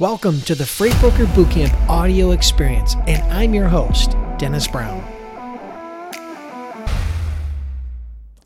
Welcome to the Freight Broker Bootcamp audio experience, and I'm your host, Dennis Brown.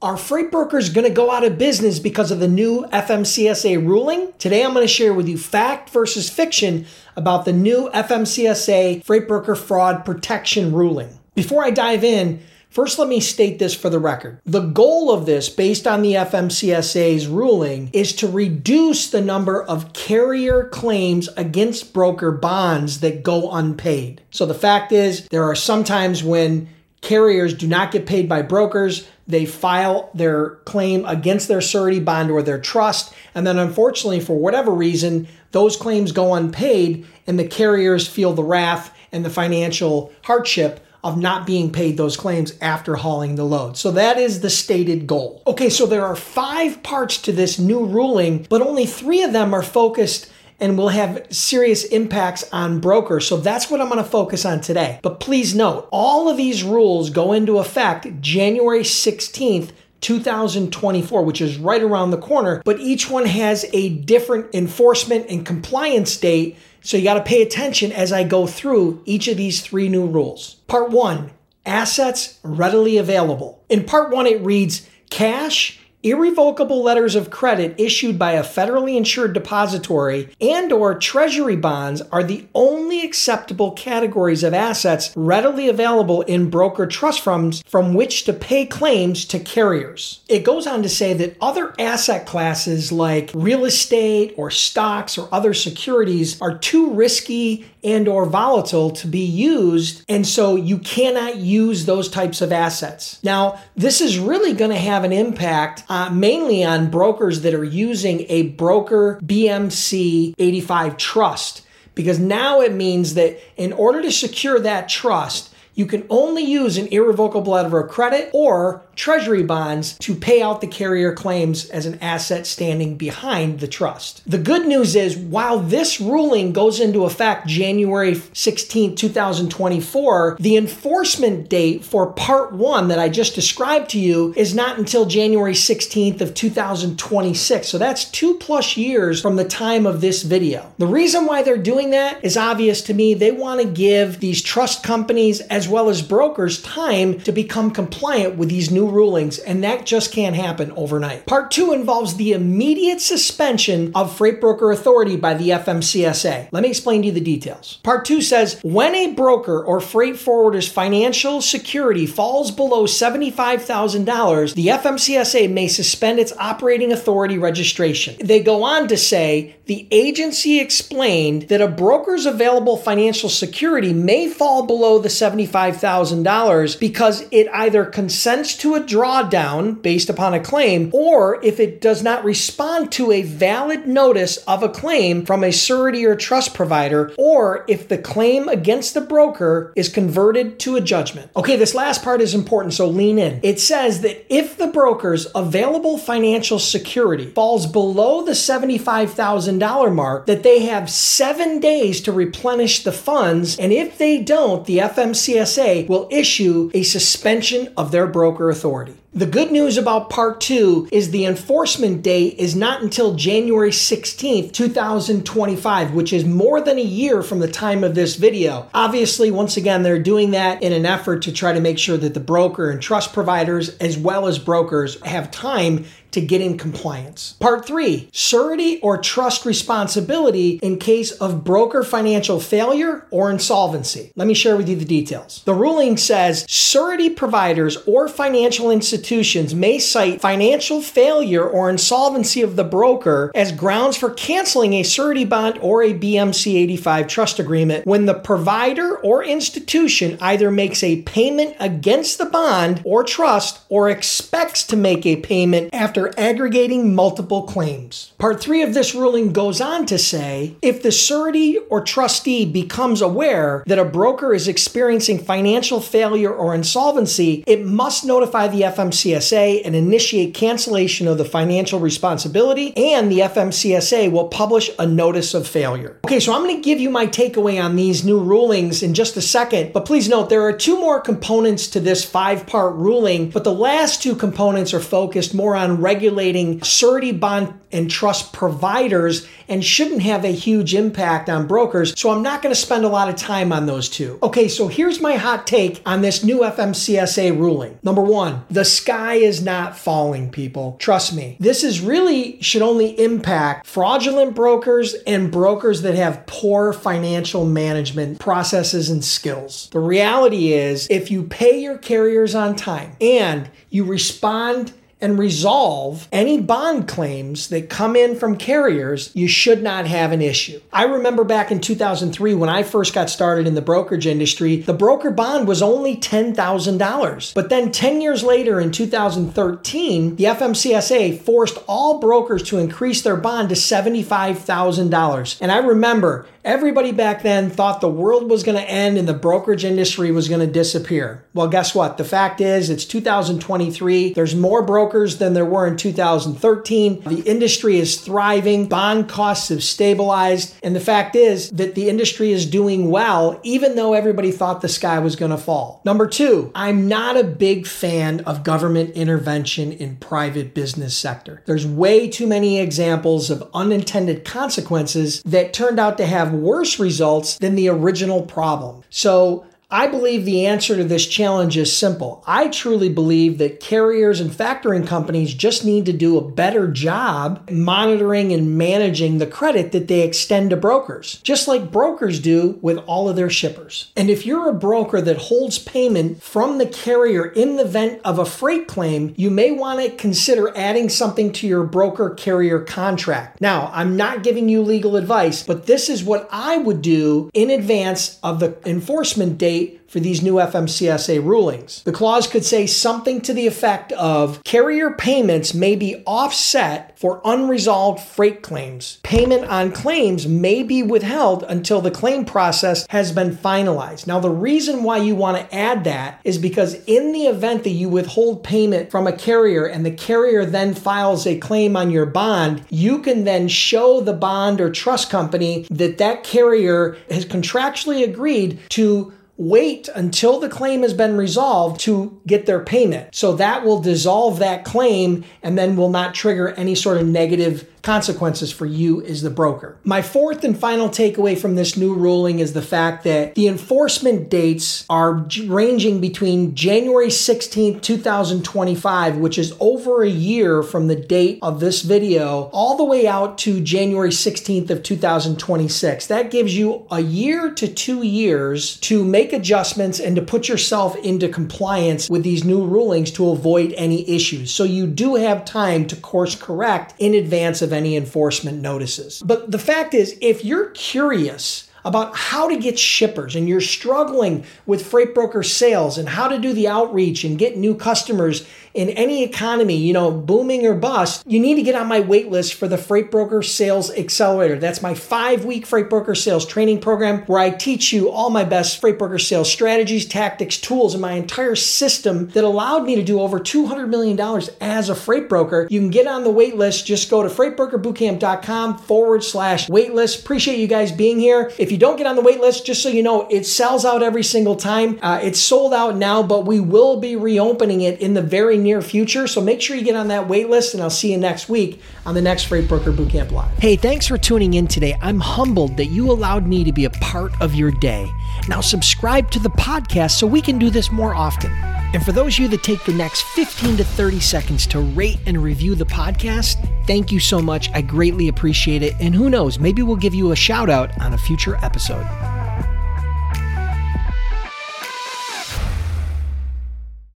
Are freight brokers going to go out of business because of the new FMCSA ruling? Today I'm going to share with you fact versus fiction about the new FMCSA freight broker fraud protection ruling. Before I dive in, First, let me state this for the record. The goal of this, based on the FMCSA's ruling, is to reduce the number of carrier claims against broker bonds that go unpaid. So the fact is, there are some times when carriers do not get paid by brokers. They file their claim against their surety bond or their trust. And then, unfortunately, for whatever reason, those claims go unpaid and the carriers feel the wrath and the financial hardship of not being paid those claims after hauling the load. So that is the stated goal. Okay, so there are five parts to this new ruling, but only three of them are focused and will have serious impacts on brokers. So that's what I'm going to focus on today. But please note, all of these rules go into effect January 16th. 2024, which is right around the corner, but each one has a different enforcement and compliance date so you got to pay attention as I go through each of these three new rules. Part one assets readily available. In part one, it reads cash irrevocable letters of credit issued by a federally insured depository and or treasury bonds are the only acceptable categories of assets readily available in broker trust funds from which to pay claims to carriers. It goes on to say that other asset classes like real estate or stocks or other securities are too risky and or volatile to be used and so you cannot use those types of assets. Now, this is really going to have an impact uh, mainly on brokers that are using a broker BMC 85 trust. Because now it means that in order to secure that trust, you can only use an irrevocable letter of credit or treasury bonds to pay out the carrier claims as an asset standing behind the trust. The good news is while this ruling goes into effect January 16, 2024, the enforcement date for part 1 that I just described to you is not until January 16th of 2026. So that's 2 plus years from the time of this video. The reason why they're doing that is obvious to me. They want to give these trust companies as well as brokers time to become compliant with these new rulings, and that just can't happen overnight. Part two involves the immediate suspension of freight broker authority by the FMCSA. Let me explain to you the details. Part two says when a broker or freight forwarder's financial security falls below $75,000, the FMCSA may suspend its operating authority registration. They go on to say the agency explained that a broker's available financial security may fall below the $75,000 because it either consents to a drawdown based upon a claim, or if it does not respond to a valid notice of a claim from a surety or trust provider, or if the claim against the broker is converted to a judgment. Okay, this last part is important, so lean in. It says that if the broker's available financial security falls below the $75,000 mark, that they have seven days to replenish the funds, and if they don't, the FMCSA will issue a suspension of their broker authority authority. The good news about part two is the enforcement date is not until January 16th, 2025, which is more than a year from the time of this video. Obviously, once again, they're doing that in an effort to try to make sure that the broker and trust providers, as well as brokers, have time to get in compliance. Part three, surety or trust responsibility in case of broker financial failure or insolvency. Let me share with you the details. The ruling says surety providers or financial institutions may cite financial failure or insolvency of the broker as grounds for canceling a surety bond or a BMC 85 trust agreement when the provider or institution either makes a payment against the bond or trust or expects to make a payment after aggregating multiple claims. Part 3 of this ruling goes on to say if the surety or trustee becomes aware that a broker is experiencing financial failure or insolvency, it must notify the FMCSA and initiate cancellation of the financial responsibility, and the FMCSA will publish a notice of failure. Okay, so I'm going to give you my takeaway on these new rulings in just a second, but please note there are two more components to this five part ruling, but the last two components are focused more on regulating surety bond and trust providers and shouldn't have a huge impact on brokers. So I'm not going to spend a lot of time on those two. Okay, so here's my hot take on this new FMCSA ruling. Number one, the sky is not falling, people. Trust me. This is really should only impact fraudulent brokers and brokers that have poor financial management processes and skills. The reality is, if you pay your carriers on time and you respond and resolve any bond claims that come in from carriers, you should not have an issue. I remember back in 2003 when I first got started in the brokerage industry, the broker bond was only $10,000. But then 10 years later in 2013, the FMCSA forced all brokers to increase their bond to $75,000. And I remember Everybody back then thought the world was going to end and the brokerage industry was going to disappear. Well, guess what? The fact is, it's 2023. There's more brokers than there were in 2013. The industry is thriving, bond costs have stabilized, and the fact is that the industry is doing well, even though everybody thought the sky was going to fall. Number two, I'm not a big fan of government intervention in private business sector. There's way too many examples of unintended consequences that turned out to have worse results than the original problem. So I believe the answer to this challenge is simple. I truly believe that carriers and factoring companies just need to do a better job monitoring and managing the credit that they extend to brokers, just like brokers do with all of their shippers. And if you're a broker that holds payment from the carrier in the event of a freight claim, you may want to consider adding something to your broker carrier contract. Now, I'm not giving you legal advice, but this is what I would do in advance of the enforcement date for these new FMCSA rulings. The clause could say something to the effect of carrier payments may be offset for unresolved freight claims. Payment on claims may be withheld until the claim process has been finalized. Now, the reason why you want to add that is because in the event that you withhold payment from a carrier and the carrier then files a claim on your bond, you can then show the bond or trust company that that carrier has contractually agreed to wait until the claim has been resolved to get their payment. So that will dissolve that claim and then will not trigger any sort of negative consequences for you as the broker. My fourth and final takeaway from this new ruling is the fact that the enforcement dates are ranging between January 16th, 2025, which is over a year from the date of this video, all the way out to January 16th of 2026. That gives you a year to two years to make adjustments and to put yourself into compliance with these new rulings to avoid any issues. So you do have time to course correct in advance of any enforcement notices. But the fact is, if you're curious, about how to get shippers and you're struggling with freight broker sales and how to do the outreach and get new customers in any economy, you know, booming or bust, you need to get on my wait list for the Freight Broker Sales Accelerator. That's my five week Freight Broker Sales training program where I teach you all my best Freight Broker sales strategies, tactics, tools, and my entire system that allowed me to do over $200 million as a freight broker. You can get on the wait list. Just go to freightbrokerbootcamp.com forward slash waitlist. Appreciate you guys being here. If you don't get on the wait list, just so you know, it sells out every single time. Uh, it's sold out now, but we will be reopening it in the very near future. So make sure you get on that wait list, and I'll see you next week on the next Freight Broker Bootcamp Live. Hey, thanks for tuning in today. I'm humbled that you allowed me to be a part of your day. Now, subscribe to the podcast so we can do this more often. And for those of you that take the next 15 to 30 seconds to rate and review the podcast, thank you so much. I greatly appreciate it. And who knows, maybe we'll give you a shout out on a future episode.